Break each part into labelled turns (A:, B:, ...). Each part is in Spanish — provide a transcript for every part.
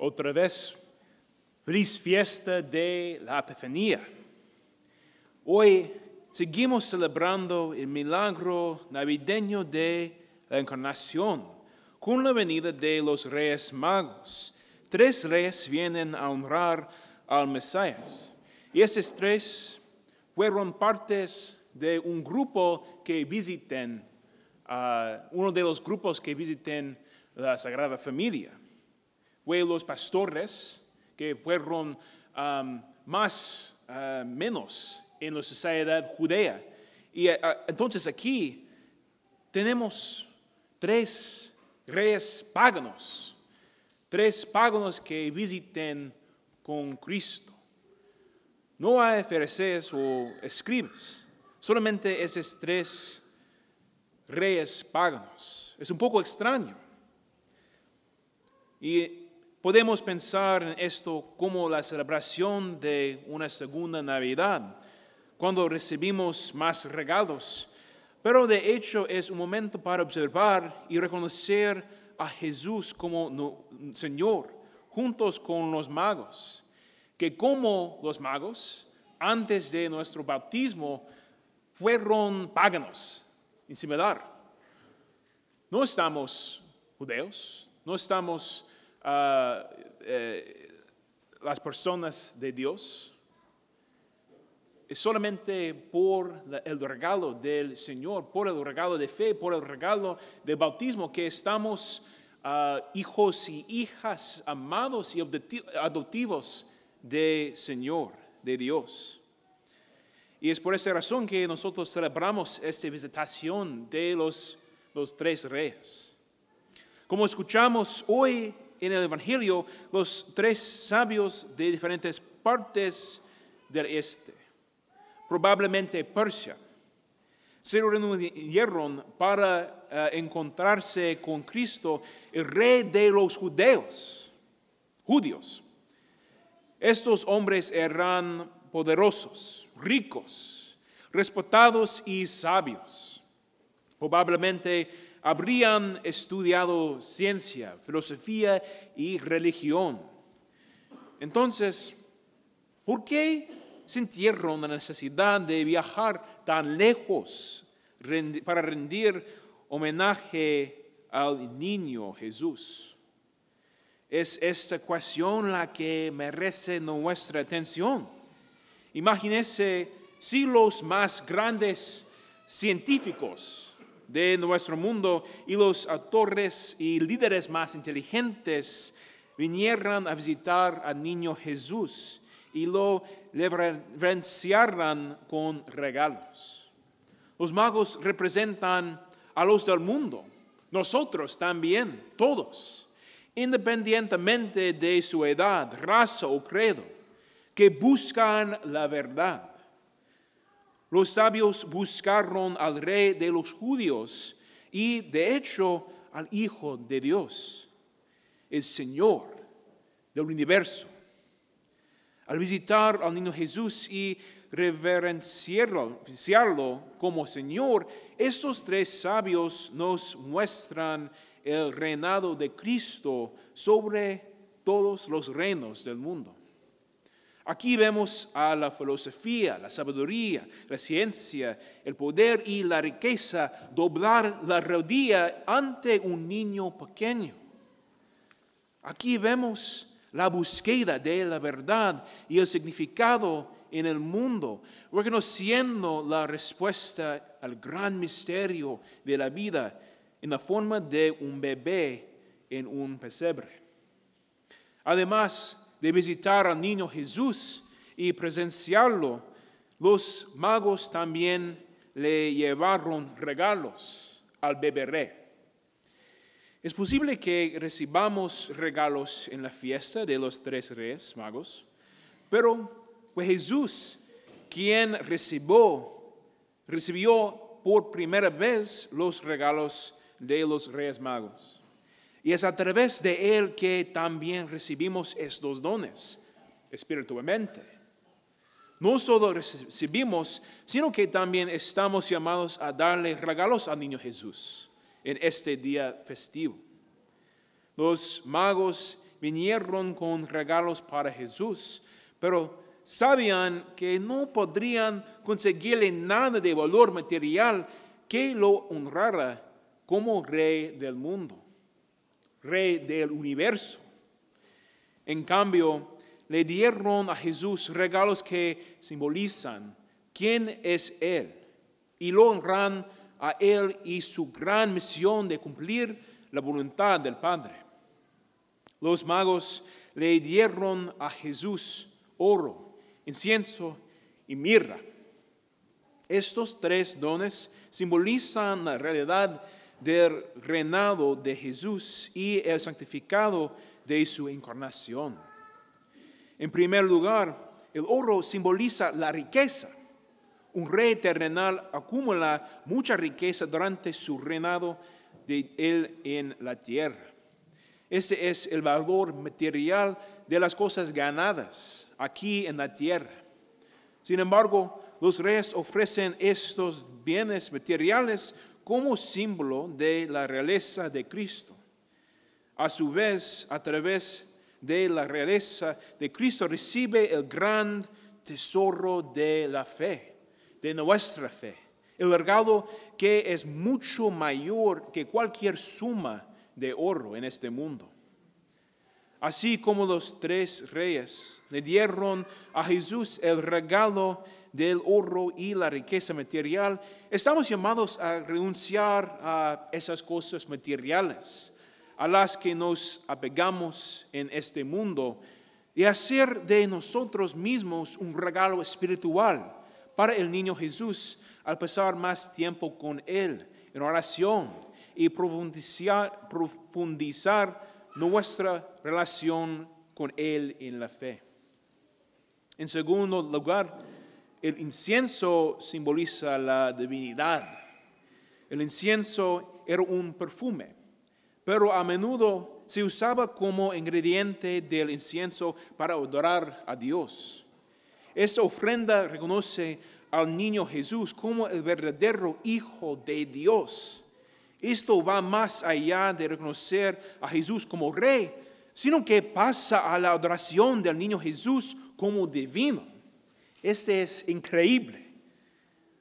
A: Otra vez, feliz fiesta de la Epifanía. Hoy seguimos celebrando el milagro navideño de la encarnación con la venida de los reyes magos. Tres reyes vienen a honrar al Mesías. Y esos tres fueron partes de un grupo que visiten, uh, uno de los grupos que visiten la Sagrada Familia. Fue los pastores que fueron más uh, menos en la sociedad judea. Y uh, entonces aquí tenemos tres reyes paganos, tres paganos que visiten con Cristo. No hay fariseos o escribas, solamente esos tres reyes paganos. Es un poco extraño. Y podemos pensar en esto como la celebración de una segunda Navidad, cuando recibimos más regalos. Pero de hecho es un momento para observar y reconocer a Jesús como Señor, juntos con los magos que como los magos, antes de nuestro bautismo, fueron paganos, en. No estamos judeos, no estamos uh, las personas de Dios. Es solamente por el regalo del Señor, por el regalo de fe, por el regalo del bautismo que estamos uh, hijos y hijas amados y adoptivos de Señor, de Dios. Y es por esa razón que nosotros celebramos esta visitación de los, los tres reyes. Como escuchamos hoy en el Evangelio, los tres sabios de diferentes partes del este, probablemente Persia, se reunieron para eh, encontrarse con Cristo, el rey de los judeos, judíos. Estos hombres eran poderosos, ricos, respetados y sabios. Probablemente habrían estudiado ciencia, filosofía y religión. Entonces, ¿por qué sintieron la necesidad de viajar tan lejos para rendir homenaje al niño Jesús? Es esta ecuación la que merece nuestra atención. Imagínense si los más grandes científicos de nuestro mundo y los autores y líderes más inteligentes vinieran a visitar al niño Jesús y lo reverenciaran con regalos. Los magos representan a los del mundo, nosotros también, todos independientemente de su edad, raza o credo, que buscan la verdad. Los sabios buscaron al rey de los judíos y de hecho al Hijo de Dios, el Señor del universo. Al visitar al niño Jesús y reverenciarlo como Señor, estos tres sabios nos muestran el reinado de Cristo sobre todos los reinos del mundo. Aquí vemos a la filosofía, la sabiduría, la ciencia, el poder y la riqueza doblar la rodilla ante un niño pequeño. Aquí vemos la búsqueda de la verdad y el significado en el mundo, reconociendo la respuesta al gran misterio de la vida en la forma de un bebé en un pesebre. Además de visitar al niño Jesús y presenciarlo, los magos también le llevaron regalos al bebé. Es posible que recibamos regalos en la fiesta de los tres reyes magos, pero fue Jesús quien recibió, recibió por primera vez los regalos de los reyes magos. Y es a través de él que también recibimos estos dones espiritualmente. No solo recibimos, sino que también estamos llamados a darle regalos al niño Jesús en este día festivo. Los magos vinieron con regalos para Jesús, pero sabían que no podrían conseguirle nada de valor material que lo honrara como rey del mundo, rey del universo. En cambio, le dieron a Jesús regalos que simbolizan quién es Él y lo honran a Él y su gran misión de cumplir la voluntad del Padre. Los magos le dieron a Jesús oro, incienso y mirra. Estos tres dones simbolizan la realidad del reinado de Jesús y el santificado de su encarnación. En primer lugar, el oro simboliza la riqueza. Un rey terrenal acumula mucha riqueza durante su reinado de él en la tierra. Ese es el valor material de las cosas ganadas aquí en la tierra. Sin embargo, los reyes ofrecen estos bienes materiales como símbolo de la realeza de Cristo. A su vez, a través de la realeza de Cristo recibe el gran tesoro de la fe, de nuestra fe, el regalo que es mucho mayor que cualquier suma de oro en este mundo. Así como los tres reyes le dieron a Jesús el regalo del oro y la riqueza material, estamos llamados a renunciar a esas cosas materiales a las que nos apegamos en este mundo y hacer de nosotros mismos un regalo espiritual para el niño Jesús al pasar más tiempo con Él en oración y profundizar, profundizar nuestra relación con Él en la fe. En segundo lugar, el incienso simboliza la divinidad. El incienso era un perfume, pero a menudo se usaba como ingrediente del incienso para adorar a Dios. Esta ofrenda reconoce al niño Jesús como el verdadero Hijo de Dios. Esto va más allá de reconocer a Jesús como rey, sino que pasa a la adoración del niño Jesús como divino. Este es increíble.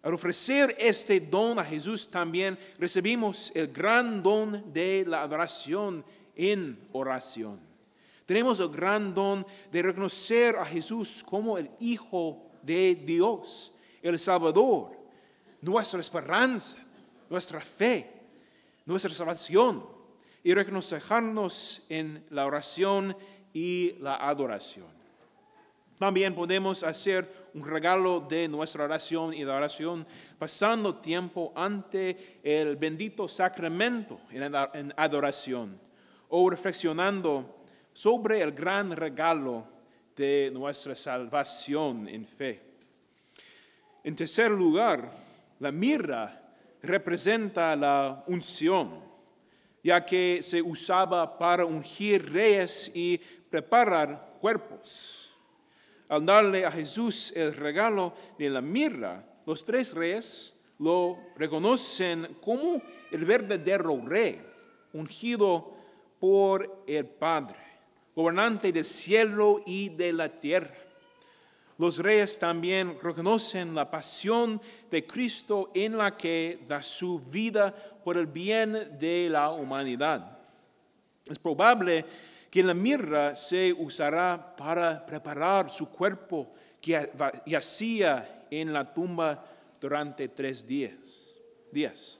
A: Al ofrecer este don a Jesús también recibimos el gran don de la adoración en oración. Tenemos el gran don de reconocer a Jesús como el Hijo de Dios, el Salvador, nuestra esperanza, nuestra fe, nuestra salvación y reconocernos en la oración y la adoración. También podemos hacer un regalo de nuestra oración y de oración pasando tiempo ante el bendito sacramento en adoración o reflexionando sobre el gran regalo de nuestra salvación en fe. En tercer lugar, la mirra representa la unción, ya que se usaba para ungir reyes y preparar cuerpos. Al darle a Jesús el regalo de la mirra, los tres reyes lo reconocen como el verdadero rey, ungido por el Padre, gobernante del cielo y de la tierra. Los reyes también reconocen la pasión de Cristo en la que da su vida por el bien de la humanidad. Es probable que la mirra se usará para preparar su cuerpo que yacía en la tumba durante tres días. días.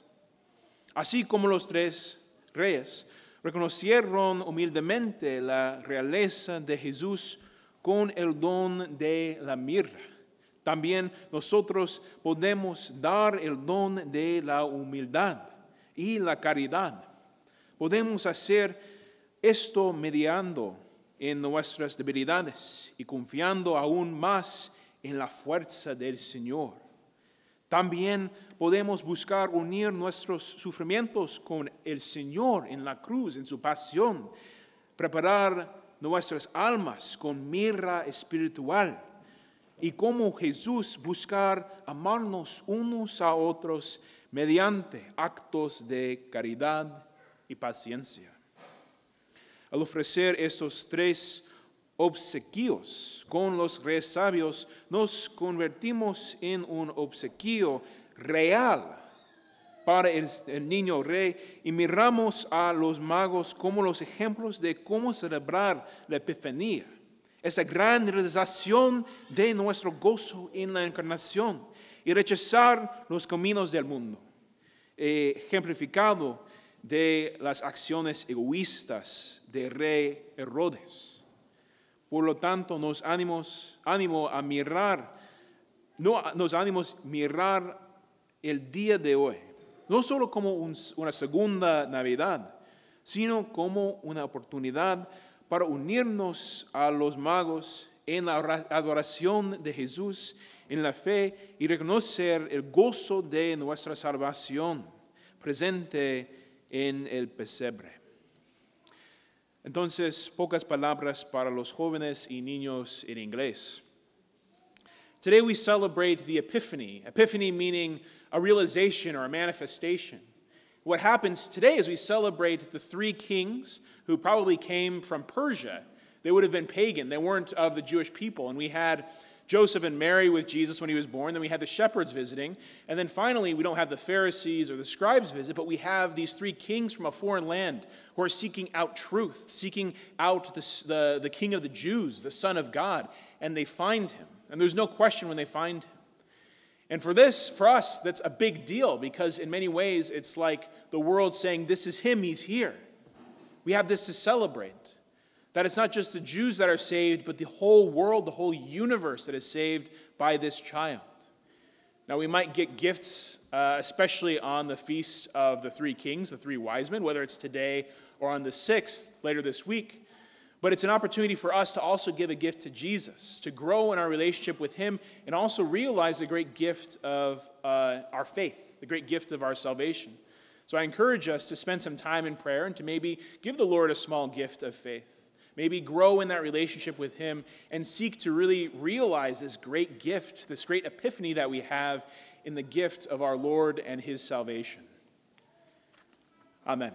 A: Así como los tres reyes reconocieron humildemente la realeza de Jesús con el don de la mirra. También nosotros podemos dar el don de la humildad y la caridad. Podemos hacer esto mediando en nuestras debilidades y confiando aún más en la fuerza del Señor. También podemos buscar unir nuestros sufrimientos con el Señor en la cruz, en su pasión, preparar nuestras almas con mirra espiritual y como Jesús buscar amarnos unos a otros mediante actos de caridad y paciencia. Al ofrecer estos tres obsequios con los reyes sabios, nos convertimos en un obsequio real para el, niño rey y miramos a los magos como los ejemplos de cómo celebrar la Epifanía, esa gran realización de nuestro gozo en la encarnación y rechazar los caminos del mundo, eh, ejemplificado de las acciones egoístas de rey Herodes. Por lo tanto, nos ánimos, ánimo a mirar, no, nos ánimos mirar el día de hoy, no solo como una segunda Navidad, sino como una oportunidad para unirnos a los magos en la adoración de Jesús, en la fe y reconocer el gozo de nuestra salvación presente en el pesebre. Entonces, pocas palabras para los jóvenes y niños en inglés. Today we celebrate the Epiphany. Epiphany meaning a realization or a manifestation. What happens today is we celebrate the three kings who probably came from Persia. They would have been pagan, they weren't of the Jewish people. And we had Joseph and Mary with Jesus when he was born. Then we had the shepherds visiting. And then finally, we don't have the Pharisees or the scribes visit, but we have these three kings from a foreign land who are seeking out truth, seeking out the, the, the king of the Jews, the Son of God. And they find him. And there's no question when they find him. And for this, for us, that's a big deal because in many ways it's like the world saying, This is him, he's here. We have this to celebrate. That it's not just the Jews that are saved, but the whole world, the whole universe that is saved by this child. Now, we might get gifts, uh, especially on the feast of the three kings, the three wise men, whether it's today or on the sixth later this week. But it's an opportunity for us to also give a gift to Jesus, to grow in our relationship with Him, and also realize the great gift of uh, our faith, the great gift of our salvation. So I encourage us to spend some time in prayer and to maybe give the Lord a small gift of faith. Maybe grow in that relationship with Him and seek to really realize this great gift, this great epiphany that we have in the gift of our Lord and His salvation. Amen.